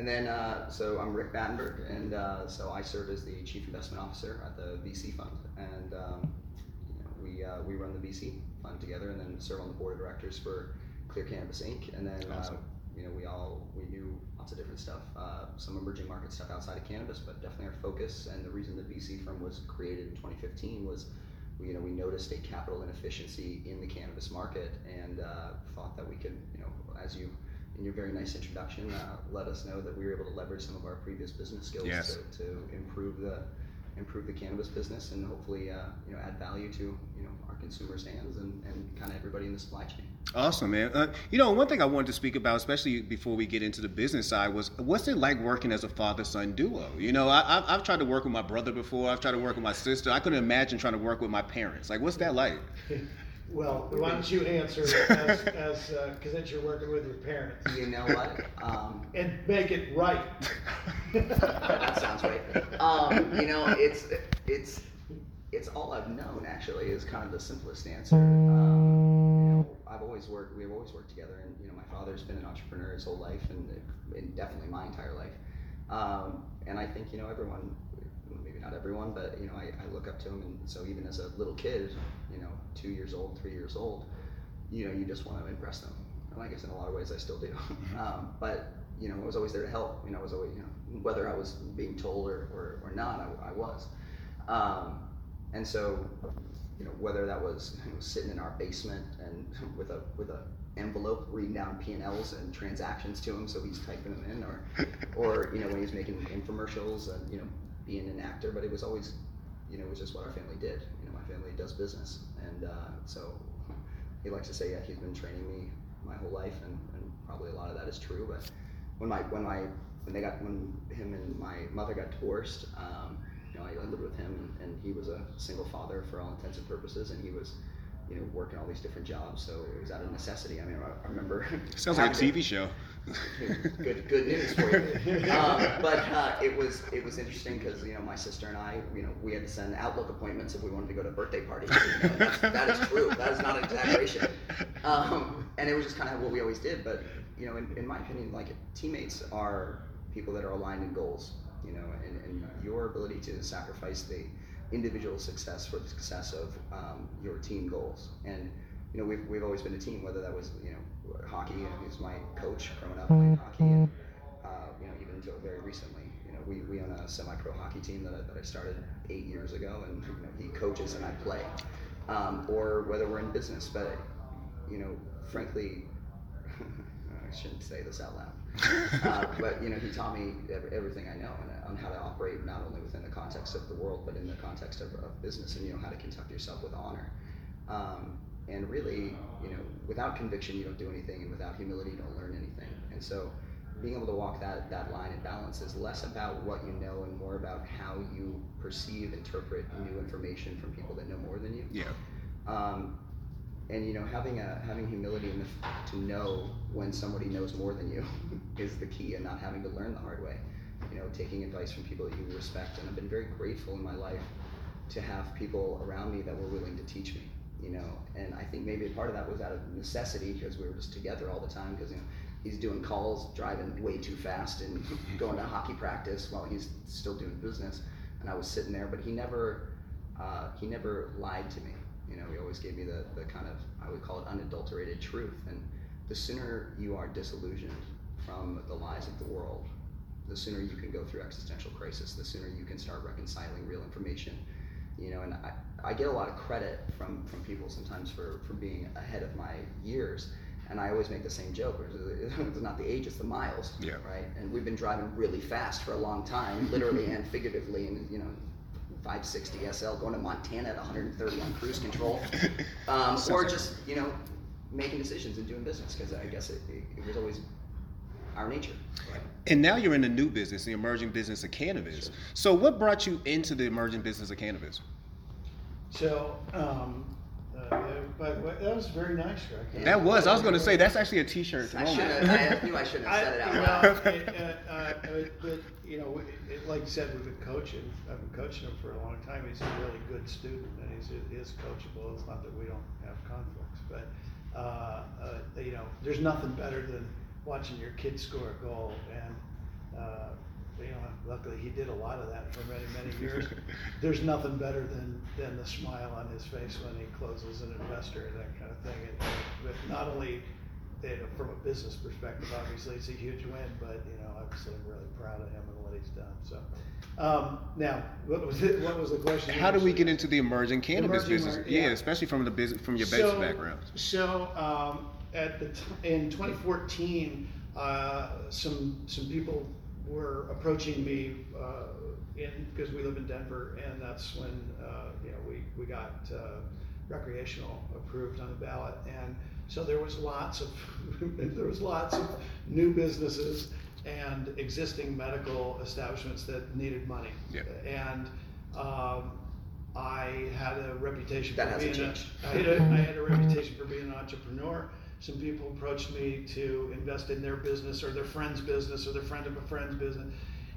And then, uh, so I'm Rick Battenberg, and uh, so I serve as the Chief Investment Officer at the VC Fund. And um, you know, we, uh, we run the VC Fund together and then serve on the board of directors for Clear Cannabis Inc. And then, Awesome. uh, you know, we all, we do lots of different stuff, uh, some emerging market stuff outside of cannabis, but definitely our focus. And the reason the VC Fund was created in 2015 was you know, we noticed a capital inefficiency in the cannabis market and uh, thought that we could, you know, as you in your very nice introduction, uh, let us know that we were able to leverage some of our previous business skills Yes. to, to improve the improve the cannabis business and hopefully, uh, you know, add value to you know our consumers' hands and, and kind of everybody in the supply chain. Awesome, man. Uh, you know, one thing I wanted to speak about, especially before we get into the business side, was what's it like working as a father-son duo? You know, I, I've, I've tried to work with my brother before. I've tried to work with my sister. I couldn't imagine trying to work with my parents. Like, what's that like? Well, why don't you answer as, as, uh 'cause cause since you're working with your parents, You know what? Um, and make it right. that sounds right. Um, you know, it's it's it's all I've known actually is kind of the simplest answer. Um, you know, I've always worked. We've always worked together, and you know, my father's been an entrepreneur his whole life, and, and definitely my entire life. Um, and I think you know everyone, maybe not everyone, but you know, I, I look up to him, and so even as a little kid, you know, two years old, three years old, you know, you just want to impress them. And I guess in a lot of ways I still do. Um, but you know, I was always there to help. You know, I was always, you know, whether I was being told or, or, or not, I, I was. Um, and so, you know, whether that was you know, sitting in our basement and with a with a envelope reading down P and Ls and transactions to him, so he's typing them in, or or you know when he's making infomercials and you know being an actor, but it was always, you know, it was just what our family did. You know, my family does business, and uh, so he likes to say, yeah, he's been training me my whole life, and, and probably a lot of that is true. But when my when my when they got when him and my mother got divorced, um, you know, I, I lived with him, and, and he was a single father for all intents and purposes, and he was. You know, working all these different jobs, so it was out of necessity. I mean, I, remember. Sounds like a having to- TV show. good good news for you. Um, but uh, it was it was interesting because you know my sister and I you know we had to send Outlook appointments if we wanted to go to birthday parties. You know, that's, that is true. That is not an exaggeration. Um, and it was just kind of what we always did. But you know, in, in my opinion, like teammates are people that are aligned in goals. You know, and, and your ability to sacrifice the individual success for the success of um, your team goals and you know, we've, we've always been a team, whether that was, you know, hockey, and he was my coach growing up playing hockey, and, uh, you know, even until very recently. You know, we, we own a semi-pro hockey team that I, that I started eight years ago, and, you know, he coaches and I play. Um, or whether we're in business, but, you know, frankly, I shouldn't say this out loud. uh, but, you know, he taught me everything I know and, on how to operate not only within the context of the world, but in the context of, of business and, you know, how to conduct yourself with honor. Um, and really, you know, without conviction, you don't do anything, and without humility, you don't learn anything. And so, being able to walk that, that line and balance is less about what you know and more about how you perceive, interpret new information from people that know more than you. Yeah. Um, and you know, having a having humility in the, to know when somebody knows more than you is the key, and not having to learn the hard way. You know, taking advice from people that you respect, and I've been very grateful in my life to have people around me that were willing to teach me. You know, and I think maybe a part of that was out of necessity because we were just together all the time. Because you know, he's doing calls, driving way too fast, and going to hockey practice while he's still doing business. And I was sitting there, but he never uh, he never lied to me. You know, he always gave me the, the kind of, I would call it unadulterated truth. And the sooner you are disillusioned from the lies of the world, the sooner you can go through existential crisis, the sooner you can start reconciling real information. You know, and I, I get a lot of credit from, from people sometimes for, for being ahead of my years. And I always make the same joke. It's not the age, it's the miles. Yeah. Right. And we've been driving really fast for a long time, literally and figuratively. And you know, 560 SL going to Montana at 130 on cruise control, um, or just you know making decisions and doing business because I guess it, it, was always our nature. And now you're in the new business, the emerging business of cannabis. Sure. So, what brought you into the emerging business of cannabis? So, um, uh, but, but that was very nice, Rick. That was, I was going to say, that's actually a t shirt. I should have. I knew I shouldn't have said it out loud. well, it, uh, uh, but, but, you know, it, like you said, we've been coaching. I've been coaching him for a long time. He's a really good student, and he's he is coachable. It's not that we don't have conflicts, but uh, uh, you know, there's nothing better than watching your kid score a goal. And uh, you know, luckily he did a lot of that for many, many years. There's nothing better than, than the smile on his face when he closes an investor and that kind of thing. And, but not only you know, from a business perspective, obviously it's a huge win, but you know, obviously I'm really proud of him and what he's done. So, um, now, what was it? What was the question? How do we get into the emerging cannabis Emerging business? yeah. yeah. especially from the business from your so, background. So um, at the t- in 2014, uh, some some people were approaching me uh, in because we live in Denver, and that's when uh, you know we we got uh, recreational approved on the ballot, and so there was lots of there was lots of new businesses and existing medical establishments that needed money, Yeah. and um, I had a reputation That for hasn't being a, changed. I had, a, I had a reputation for being an entrepreneur. Some people approached me to invest in their business or their friend's business or their friend of a friend's business,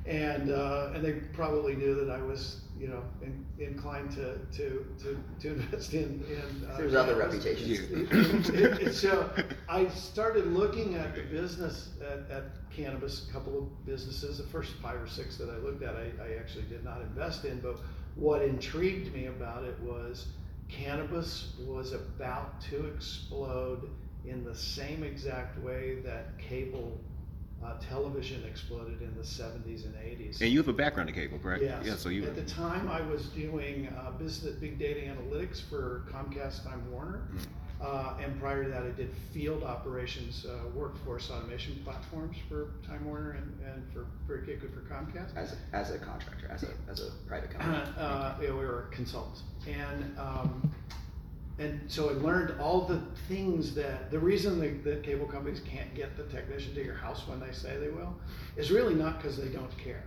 and uh, and they probably knew that I was you know in, inclined to to to, to invest in. in uh, There's other reputations. It- it- it- so I started looking at the business at, at cannabis, a couple of businesses. The first five or six that I looked at, I, I actually did not invest in. But what intrigued me about it was cannabis was about to explode in the same exact way that cable uh, television exploded in the 70s and 80s. And you have a background in cable, correct? Yes. Yeah. So you. At the time, I was doing uh, business big data analytics for Comcast Time Warner, Mm. uh, and prior to that, I did field operations uh, workforce automation platforms for Time Warner and, and for for good for Comcast. as a, as a contractor, as a as a private company. Uh, yeah, we were consultants, and um, and so I learned all the things that the reason that, that cable companies can't get the technician to your house when they say they will is really not because they don't care.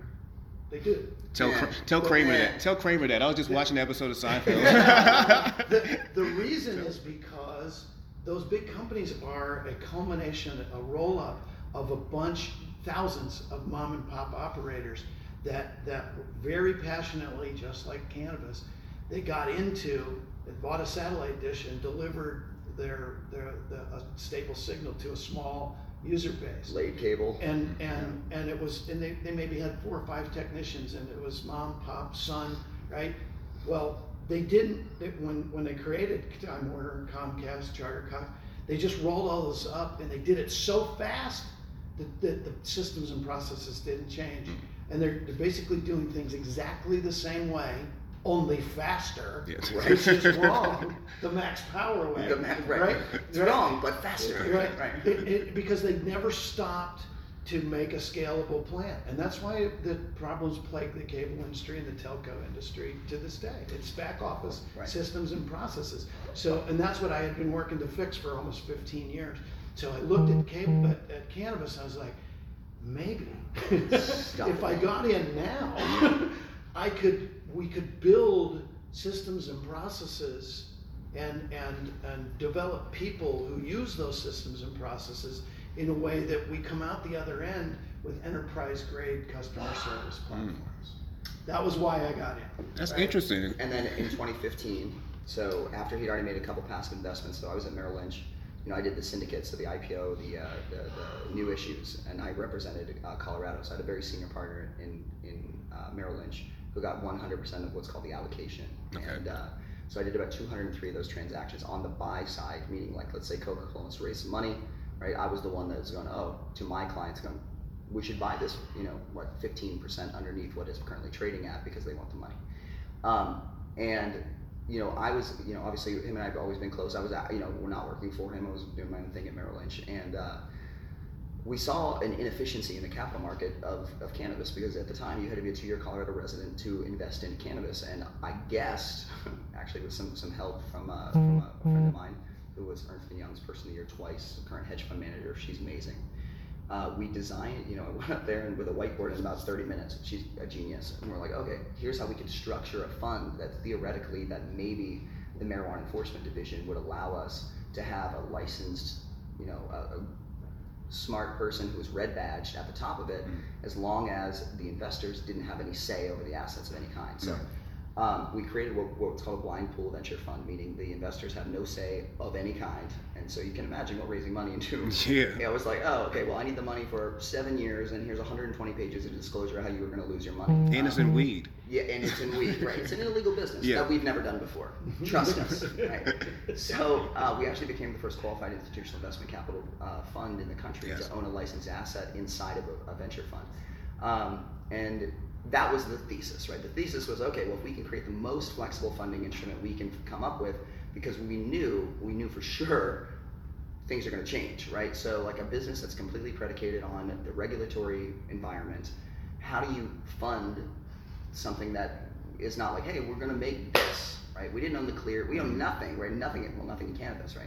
They do. Tell Yeah. Tell Kramer Yeah. that. Tell Kramer that. I was just watching an episode of Seinfeld. the, the reason is because those big companies are a culmination, a roll up of a bunch, thousands of mom and pop operators that that very passionately, just like cannabis, they got into, bought a satellite dish and delivered their their the, a stable signal to a small user base. Laid cable. and and and it was and they, they maybe had four or five technicians and it was mom pop son right? Well they didn't they, when when they created time warner comcast charter Cox, they just rolled all this up and they did it so fast that, that the systems and processes didn't change. Mm-hmm. And they're, they're basically doing things exactly the same way only faster Yes. which is wrong the max power way The ma- right. right It's Right? wrong, but faster. Right. Right. It, it, because they never stopped to make a scalable plant, and that's why the problems plague the cable industry and the telco industry to this day. It's back office Right. systems and processes. So, and that's what I had been working to fix for almost 15 years. So I looked at cable hmm. at, at cannabis, and I was like, maybe if I got in now, I could we could build systems and processes and and and develop people who use those systems and processes in a way that we come out the other end with enterprise grade customer service platforms. That was why I got in. That's right? interesting. And then in 2015, so after he'd already made a couple passive investments, so I was at Merrill Lynch. You know, I did the syndicates, so the IPO, the, uh, the, the new issues, and I represented uh, Colorado. So I had a very senior partner in in uh, Merrill Lynch who got 100% of what's called the allocation. Okay. And uh, so I did about 203 of those transactions on the buy side, meaning like let's say Coca-Cola wants to raise some money, right? I was the one that was going, oh, to my clients, going, we should buy this, you know, what 15% underneath what it's currently trading at because they want the money. Um, and you know, I was, you know, obviously him and I have always been close. I was, at, you know, we're not working for him. I was doing my own thing at Merrill Lynch, and uh, we saw an inefficiency in the capital market of, of cannabis because at the time you had to be a two-year Colorado resident to invest in cannabis. And I guessed, actually with some some help from, uh, from a, a friend of mine who was Ernst Young's Person of the Year twice, current hedge fund manager. She's amazing. Uh, we designed, you know, I went up there and with a whiteboard in about 30 minutes. She's a genius. And we're like, okay, here's how we can structure a fund that theoretically that maybe the marijuana enforcement division would allow us to have a licensed, you know, a, a smart person who was red badged at the top of it, Mm. as long as the investors didn't have any say over the assets of any kind. So um, we created what, what's called a blind pool venture fund, meaning the investors have no say of any kind. And so you can imagine what raising money into. Yeah. You know, it was like, oh, okay, well, I need the money for seven years, and here's 120 pages of disclosure how you were going to lose your money. And it's in weed. Yeah, and it's in weed, right? It's an illegal business Yeah. that we've never done before. Trust us, right? So uh, we actually became the first qualified institutional investment capital uh, fund in the country Yes. to own a licensed asset inside of a, a venture fund, um, and that was the thesis, right? The thesis was okay. Well, if we can create the most flexible funding instrument we can come up with, because we knew we knew for sure things are going to change, right? So, like a business that's completely predicated on the regulatory environment, how do you fund something that is not like, hey, we're going to make this, right? We didn't own the clear, we own nothing, right? Nothing, well, nothing in cannabis, right?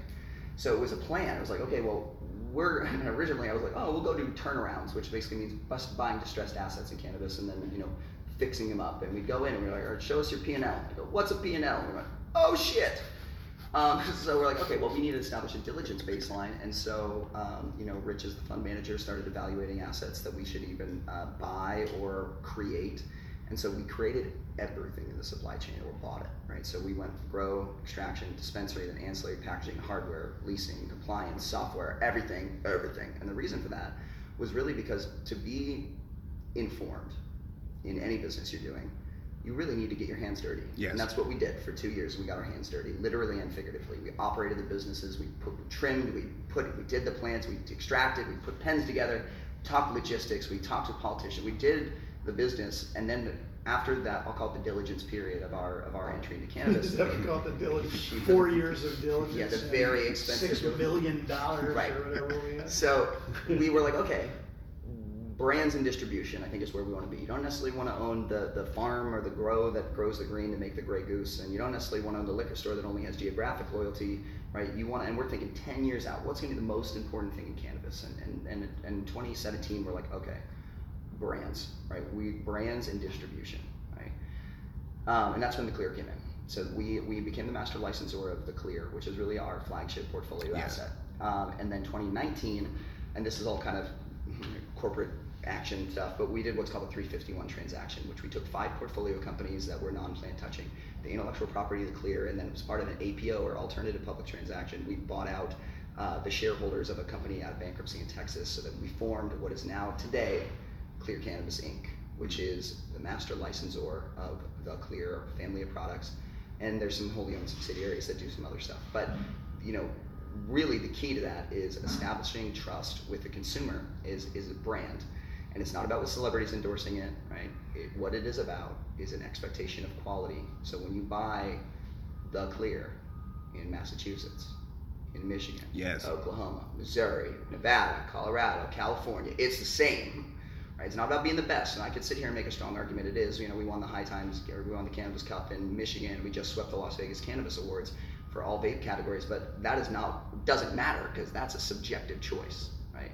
So it was a plan. It was like, okay, well, we're originally I was like, oh, we'll go do turnarounds, which basically means buying distressed assets in cannabis and then you know fixing them up. And we'd go in and we're like, show us your P and L. Go, what's a P and L? And we're like, oh shit. Um, so we're like, okay, well, we need to establish a diligence baseline, and so um, you know, Rich as the fund manager started evaluating assets that we should even uh, buy or create, and so we created everything in the supply chain or bought it, right? So we went grow, extraction, dispensary, then ancillary packaging, hardware, leasing, compliance, software, everything, everything. And the reason for that was really because to be informed in any business you're doing, you really need to get your hands dirty. Yes. And that's what we did for two years. We got our hands dirty, literally and figuratively. We operated the businesses, we, put, we trimmed, we put, we did the plants, we extracted, we put pens together, talked logistics, we talked to politicians, we did the business, and then after that, I'll call it the diligence period of our of our entry into cannabis. Is that we call it, the diligence? Four years of diligence. Yeah, the very expensive Six million dollars Right. or whatever we had. So we were like, okay, brands and distribution, I think is where we want to be. You don't necessarily want to own the, the farm or the grow that grows the green to make the Grey Goose, and you don't necessarily want to own the liquor store that only has geographic loyalty, right? You want, and we're thinking 10 years out, what's going to be the most important thing in cannabis? And and and, and in 2017, we're like, okay, brands, right? We brands and distribution, right? Um, and that's when the Clear came in. So we, we became the master licensor of the Clear, which is really our flagship portfolio Yes. asset. Um, and then 2019, and this is all kind of corporate action stuff, but we did what's called a 351 transaction, which we took five portfolio companies that were non-plant touching, the intellectual property of the Clear, and then it was part of an APO or alternative public transaction. We bought out uh, the shareholders of a company out of bankruptcy in Texas, so that we formed what is now today Clear Cannabis Inc., which is the master licensor of the Clear family of products. And there's some wholly owned subsidiaries that do some other stuff. But, you know, really the key to that is establishing trust with the consumer is, is a brand. And it's not about the celebrities endorsing it, right? It, what it is about is an expectation of quality. So when you buy the Clear in Massachusetts, in Michigan, Yes. Oklahoma, Missouri, Nevada, Colorado, California, it's the same. Right? It's not about being the best. And I could sit here and make a strong argument it is. You know, we won the High Times, or we won the Cannabis Cup in Michigan. We just swept the Las Vegas Cannabis Awards for all vape categories. But that is not doesn't matter because that's a subjective choice, right?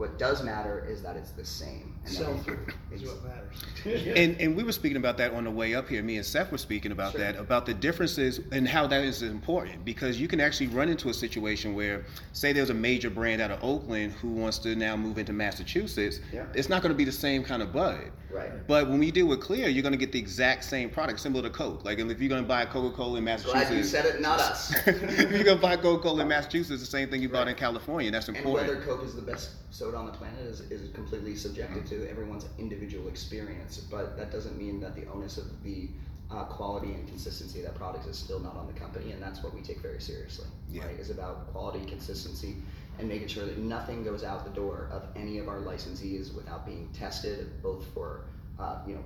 What does matter is that it's the same. And that it's- is what matters. And and we were speaking about that on the way up here. Me and Seth were speaking about Sure. that, about the differences and how that is important because you can actually run into a situation where, say, there's a major brand out of Oakland who wants to now move into Massachusetts. Yeah. It's not going to be the same kind of bud. Right. But when we deal with Clear, you're going to get the exact same product, similar to Coke. Like if you're going to buy Coca Cola in Massachusetts, Glad you said it, not us. if you're going to buy Coca Cola in Massachusetts, the same thing you bought in California. That's important. And important. whether Coke is the best soda on the planet is, is completely subjective to everyone's individual experience. But that doesn't mean that the onus of the uh, quality and consistency of that product is still not on the company, and that's what we take very seriously. Yeah. Right? Is about quality, consistency, and making sure that nothing goes out the door of any of our licensees without being tested, both for uh, you know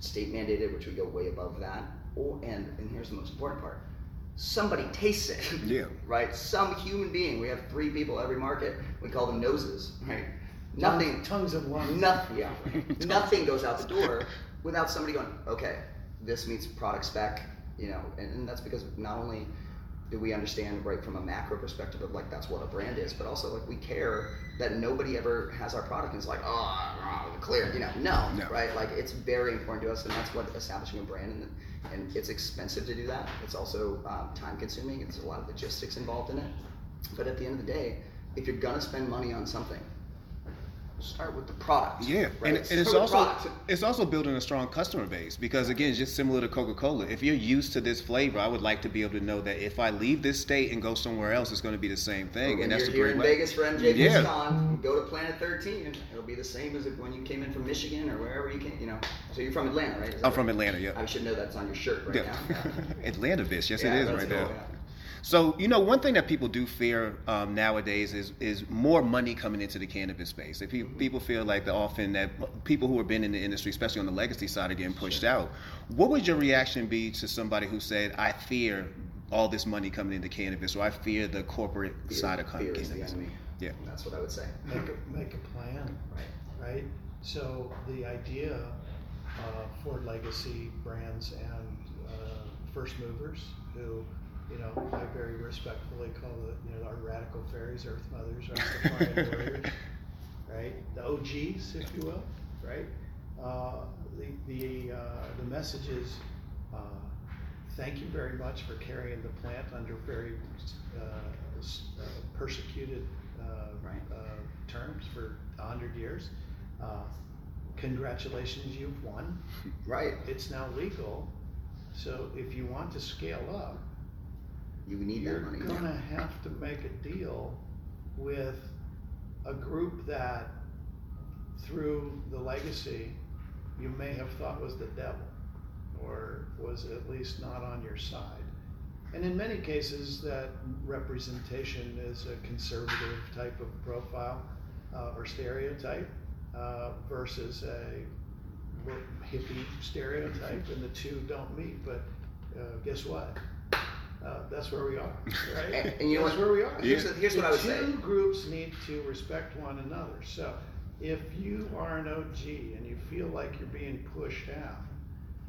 state mandated, which we go way above that, or and and here's the most important part. Somebody tastes it Yeah. right? Some human being. We have three people every market. We call them noses, right? Nothing, Tongues of lungs. nothing, yeah. nothing goes out the door without somebody going, okay, this meets product spec, you know, and, and that's because not only do we understand right from a macro perspective of like that's what a brand is, but also like we care that nobody ever has our product and is like, oh, oh, clear, you know, no, No. right? Like it's very important to us, and that's what establishing a brand and and it's expensive to do that. It's also um, time consuming. It's a lot of logistics involved in it. But at the end of the day, if you're gonna spend money on something, start with the product. Yeah, right? and, and it's also product. it's also building a strong customer base because again, it's just similar to Coca Cola. If you're used to this flavor, I would like to be able to know that if I leave this state and go somewhere else, it's going to be the same thing, and that's you're a here in way. Vegas for MJ Yeah. BizCon, go to Planet 13. It'll be the same as if when you came in from Michigan or wherever you came. You know, so you're from Atlanta, right? I'm from? Atlanta. Yeah. I should know that's on your shirt right Yeah. now. Atlanta bitch. Yes, Yeah, it is right there. Yeah. So you know, one thing that people do fear um, nowadays is is more money coming into the cannabis space. If people, people feel like the often that people who have been in the industry, especially on the legacy side, are getting pushed out. What would your reaction be to somebody who said, "I fear all this money coming into cannabis," or "I fear the corporate Fear- side of fear is the cannabis"? enemy. Yeah. That's what I would say. Make a, make a plan, Right. right? So the idea uh, for legacy brands and uh, first movers who, you know, I very respectfully call the, you know, our radical fairies, earth mothers, warriors, right? The OGs, if you will, right? Uh, the the uh, the message is, uh, thank you very much for carrying the plant under very uh, uh, persecuted uh, Right. uh, terms for a hundred years. Uh, congratulations, you've won. Right. It's now legal. So if you want to scale up, You need you're that money. gonna have to make a deal with a group that, through the legacy, you may have thought was the devil, or was at least not on your side. And in many cases, that representation is a conservative type of profile uh, or stereotype uh, versus a hippie stereotype, and the two don't meet. But uh, guess what? Uh, that's where we are, right? And- and you know that's what? where we are. Here's the- here's what I would The say. Two groups need to respect one another. So if you are an OG and you feel like you're being pushed out,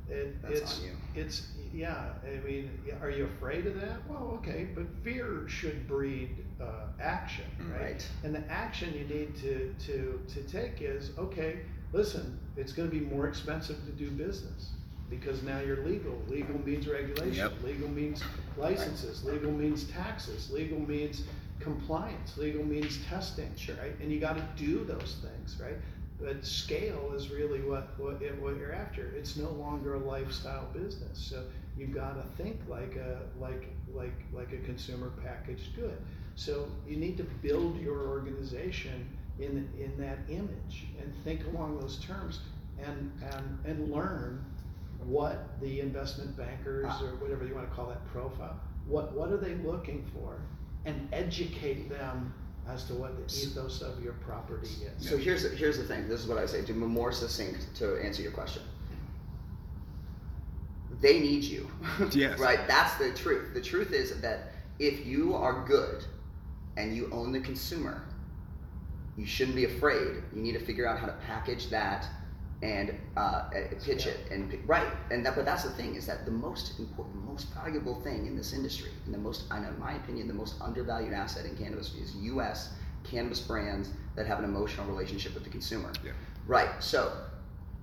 it, it's on you. it's yeah. I mean, are you afraid of that? Well, okay, but fear should breed uh, action, right? Right. And the action you need to to to take is okay. Listen, it's going to be more expensive to do business because now you're legal. Legal means regulation. Yep. Legal means licenses. Legal means taxes. Legal means compliance. Legal means testing, Sure. right? And you got to do those things, right? But scale is really what what, what you're after. It's no longer a lifestyle business. So you've got to think like a like like like a consumer packaged good. So you need to build your organization in in that image and think along those terms and and and learn what the investment bankers Ah. or whatever you want to call that profile what what are they looking for and educate them as to what the ethos of your property is So here's the, here's the thing. This is what I say to be more succinct to answer your question. They need you. Yes. right. That's the truth. The truth is that if you are good and you own the consumer, you shouldn't be afraid. You need to figure out how to package that and uh, pitch it and right. And that, but that's the thing is that the most important, most valuable thing in this industry, and the most, in my opinion, the most undervalued asset in cannabis is U.S. cannabis brands that have an emotional relationship with the consumer. Yeah. Right. So,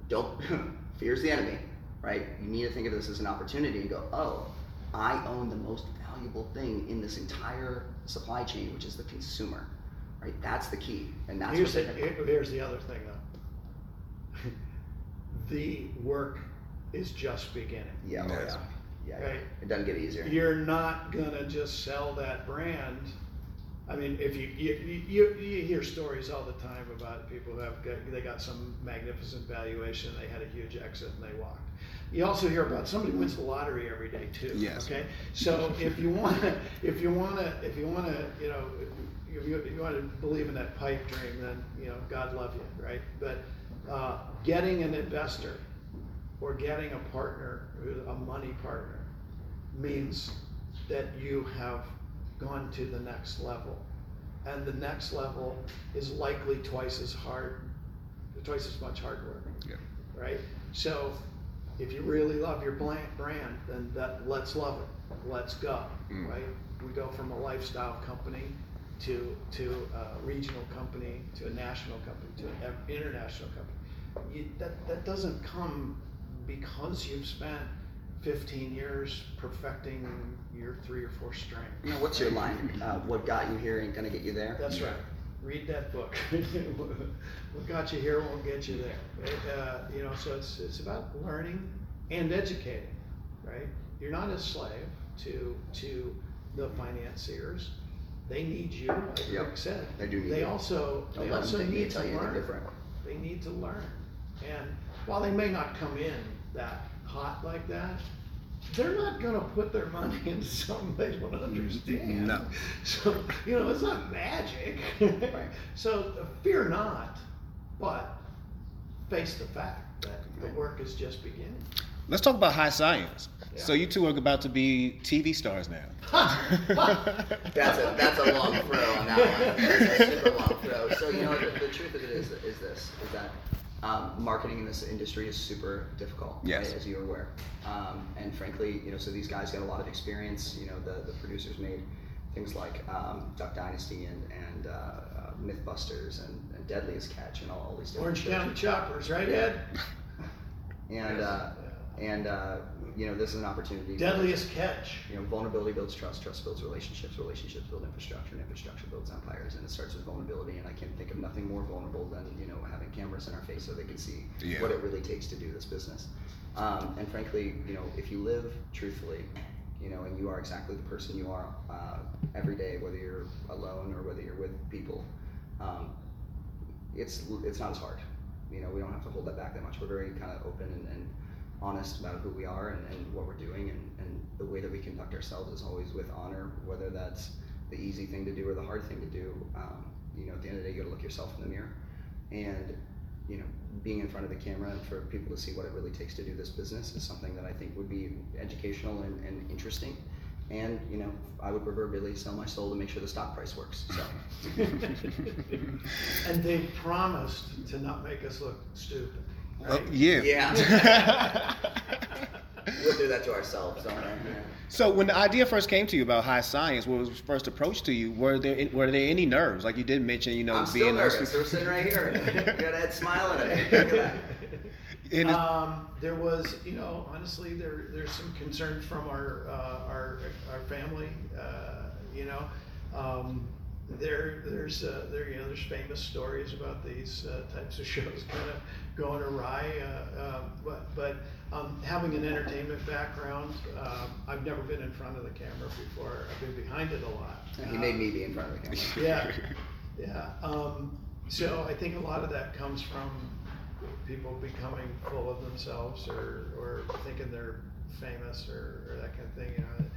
don't fear's the enemy. Right. You need to think of this as an opportunity and go, oh, I own the most valuable thing in this entire supply chain, which is the consumer. Right. That's the key, and that's here's, the, here- here's the other thing though the work is just beginning Yeah, oh, Yes. yeah, yeah, Right. It doesn't get easier. you're not gonna just sell that brand. I mean, if you you, you you hear stories all the time about people who have got, they got some magnificent valuation, they had a huge exit and they walked. You also hear about somebody wins the lottery every day too. Yes. Okay. So if you want to, if you want to, if you want to, you know, if you, if you want to believe in that pipe dream, then you know, God love you, right? But uh, getting an investor or getting a partner, a money partner, means that you have gone to the next level. And the next level is likely twice as hard, twice as much hard work. Yeah. Right? So if you really love your brand, then that let's love it. Let's go. Mm. Right? We go from a lifestyle company to to a regional company to a national company to an international company. You, that that doesn't come because you've spent 15 years perfecting your three or four strengths. You know, what's your line? Uh, what got you here ain't gonna get you there. That's right. read that book. what got you here won't get you there. Right? Uh, you know, so it's it's about learning and educating, right? You're not a slave to to the financiers. They need you, like Yep. Rick said. They do need They you. also Don't they let also think they need tell to you anything learn. different. They need to learn, and while they may not come in that hot like that, they're not gonna put their money into something they don't understand. No. So, you know, it's not magic. Right. So uh, fear not, but face the fact that the Right. work is just beginning. Let's talk about high science. So you two are about to be TV stars now. That's a that's a long throw on that one. That's a super long throw. So you know the, the truth of it is is this is that um, marketing in this industry is super difficult. Yes. right, as you're aware. Um, and frankly, you know, so these guys got a lot of experience. You know, the the producers made things like um, Duck Dynasty and and uh, uh, MythBusters and, and Deadliest Catch and all, all these different Orange. County Choppers, right, Ed? And uh, and uh, you know, this is an opportunity. Deadliest catch. You know, vulnerability builds trust, trust builds relationships, relationships build infrastructure, and infrastructure builds empires. And it starts with vulnerability. And I can think of nothing more vulnerable than you know having cameras in our face so they can see Yeah. what it really takes to do this business. Um, and frankly, you know, if you live truthfully, you know, and you are exactly the person you are uh, every day, whether you're alone or whether you're with people, um, it's it's not as hard. You know, we don't have to hold that back that much. We're very kind of open and, and honest about who we are and, and what we're doing, and, and the way that we conduct ourselves is always with honor, whether that's the easy thing to do or the hard thing to do. Um, you know, at the end of the day, you got to look yourself in the mirror, and you know, being in front of the camera and for people to see what it really takes to do this business is something that I think would be educational and, and interesting. And you know, I would proverbially sell my soul to make sure the stock price works. So. and they promised to not make us look stupid. Oh, Right? yeah. Yeah. we'll do that to ourselves, don't we? So when the idea first came to you about high science, what was first approached to you? Were there were there any nerves? Like you did mention, you know, being. I'm still being nervous. We're sitting right here. Got Ed smiling at me. Look at that. And it's- um, there was, you know, honestly, there there's some concern from our uh, our our family. Uh, you know, um, there there's uh, there you know there's famous stories about these uh, types of shows kind of going awry. Uh, uh, but but um, having an entertainment background, um, I've never been in front of the camera before. I've been behind it a lot. He made me be in front of the camera. Yeah, yeah. Um, so I think a lot of that comes from people becoming full of themselves or, or thinking they're famous or, or that kind of thing. You know.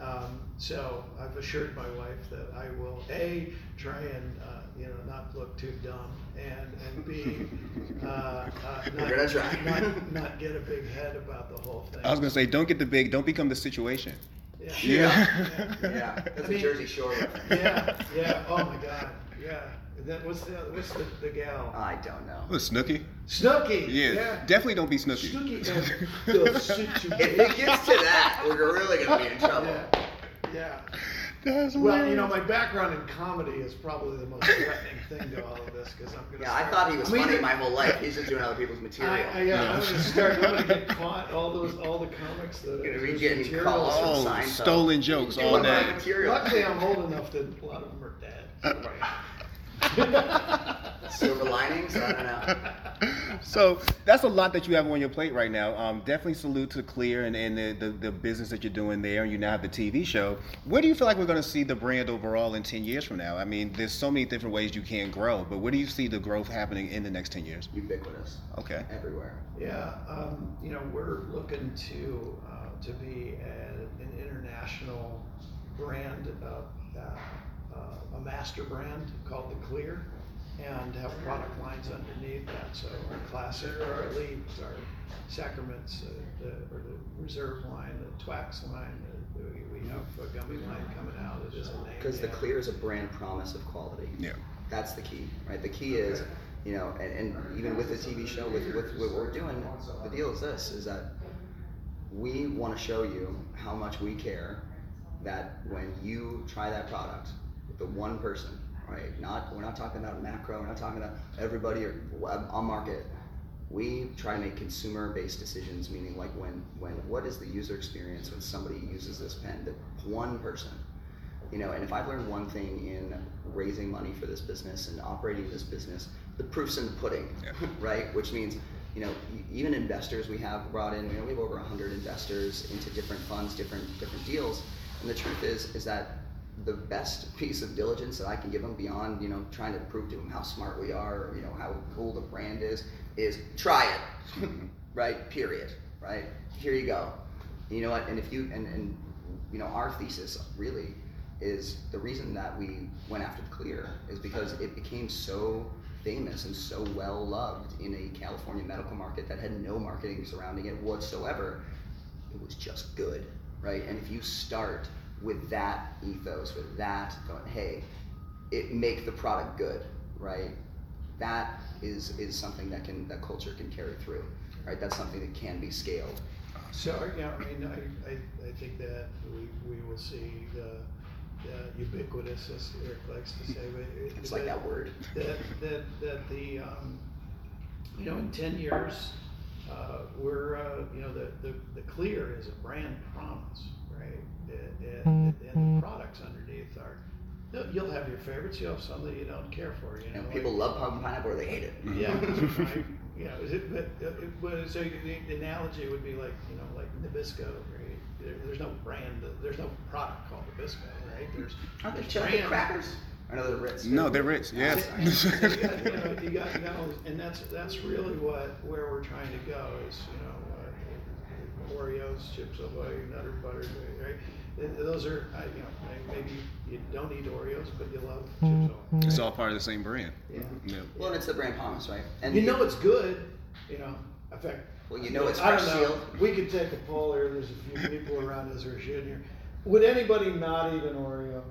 Um, so I've assured my wife that I will a try and uh, you know not look too dumb and and b uh, uh, not, try. not not get a big head about the whole thing. I was gonna say, don't get the big, don't become the situation. yeah. Yeah. Yeah, that's I a mean- Jersey Shore reference. yeah, yeah. Oh my God, yeah. And then what's the what's the, the gal? I don't know. Oh, Snooki. Snooki. Yeah, Yeah. definitely don't be Snooki. Snooki and the situation. If it gets to that, we're really gonna be in trouble. Yeah. Yeah. That's Well, you know, my background in comedy is probably the most threatening thing to all of this because I'm gonna. Yeah, I thought he was I mean, funny my whole life. He's just doing other people's material. I, I, yeah, I'm gonna start. I'm gonna get caught. All those, all the comics that Gonna be there's getting materials calls from- from Oh, stolen jokes Doing all my day. Luckily, I'm old enough that a lot of them are dead. Silver linings? I don't know. So that's a lot that you have on your plate right now. Um, definitely salute to Clear and, and the, the, the business that you're doing there. And you now have the TV show. Where do you feel like we're going to see the brand overall in 10 years from now? I mean, there's so many different ways you can grow, but where do you see the growth happening in the next 10 years? Ubiquitous. Okay. Everywhere. Yeah, um, you know, we're looking to uh, to be a, an international brand, uh, uh, a master brand called the Clear, and have product lines underneath that. So our classic, our leaves, our sacraments, uh, the, or the reserve line, the Twax line. Uh, we, we have a gummy line coming out. It is a name. Because the yeah. clear is a brand promise of quality. Yeah. That's the key, right? The key is, you know, and, and even with the TV show, with, with what we're doing, the deal is this: is that we want to show you how much we care. That when you try that product, with the one person, right? Not we're not talking about macro. We're not talking about everybody or on market. We try to make consumer-based decisions, meaning like when when what is the user experience when somebody uses this pen? The one person You know, and if I've learned one thing in raising money for this business and operating this business, the proof's in the pudding, Yeah. right? Which means, you know, even investors we have brought in, you know, we have over hundred investors into different funds, different different deals. And the truth is, is that the best piece of diligence that I can give them beyond, you know, trying to prove to them how smart we are, or, you know, how cool the brand is, is try it, right? Period, right? Here you go. You know what? And if you and and you know, our thesis really is the reason that we went after Clear is because it became so famous and so well loved in a California medical market that had no marketing surrounding it whatsoever. It was just good, right? And if you start with that ethos, with that going, hey, it make the product good, right? That is is something that can that culture can carry through, right? That's something that can be scaled. So, yeah, I mean, I, I, I think that we, we will see the, the ubiquitous, as Eric likes to say, It's like that word. That, that, that the, um, you know, in ten years, uh, we're, uh, you know, the, the, the clear is a brand promise, right? And, and, and the products underneath are, you'll- you'll have your favorites, you'll have some that you don't care for, you You know. know, like- people love pumpkin and pineapple or they hate it. yeah, right. You know, is it, but, uh, it- but so the, the analogy would be like, you know, like Nabisco, right? There, there's no brand, there's no product called Nabisco, right? There's, Aren't they there's chocolate crackers? I know they're Ritz. No, they're rich. yes. You got, you got, you know, and that's, that's really what, where we're trying to go is, you know, uh, Oreos, Chips Ahoy, Nutter Butter, right? Those are, I, you know, maybe you don't eat Oreos, but you love Chips Ahoy. It's all part of the same brand. Yeah. Yeah. Well, and it's the brand promise, right? And You it- know it's good, you know, in fact. Well, you know it's I don't fresh know. sealed. We could take a poll here, there's a few people around us who are shooting here. Would anybody not eat an Oreo?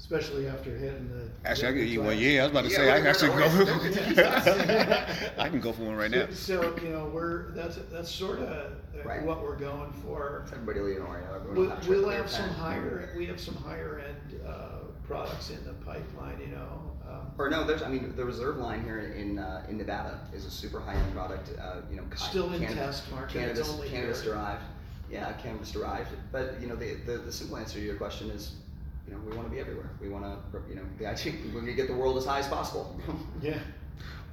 Especially after hitting the. Actually, I could eat one. class? Yeah, I was about to Yeah, say we're- I can actually we're- go. I can go for one right now. So, so, you know, we're, that's, that's sort of Right. what we're going for. Everybody will eat an Oreo. We'll, have we'll have some pen. higher, we have some higher end, uh, products in the pipeline, you know, um, Or no, there's. I mean, the reserve line here in uh, in Nevada is a super high end product. Uh, you know, Still in canna- test market, it's Cannabis, only cannabis derived. Yeah, cannabis derived. But you know, the, the the simple answer to your question is, you know, we want to be everywhere. We want to, you know, the idea we're gonna get the world as high as possible. yeah.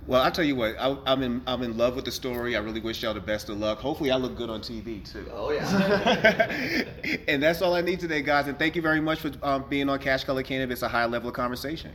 Well, I tell you what, I, I'm in I'm in love with the story. I really wish y'all the best of luck. Hopefully, I look good on TV too. oh yeah. and that's all I need today, guys. And thank you very much for um, being on Cash Color Cannabis, a high level of conversation.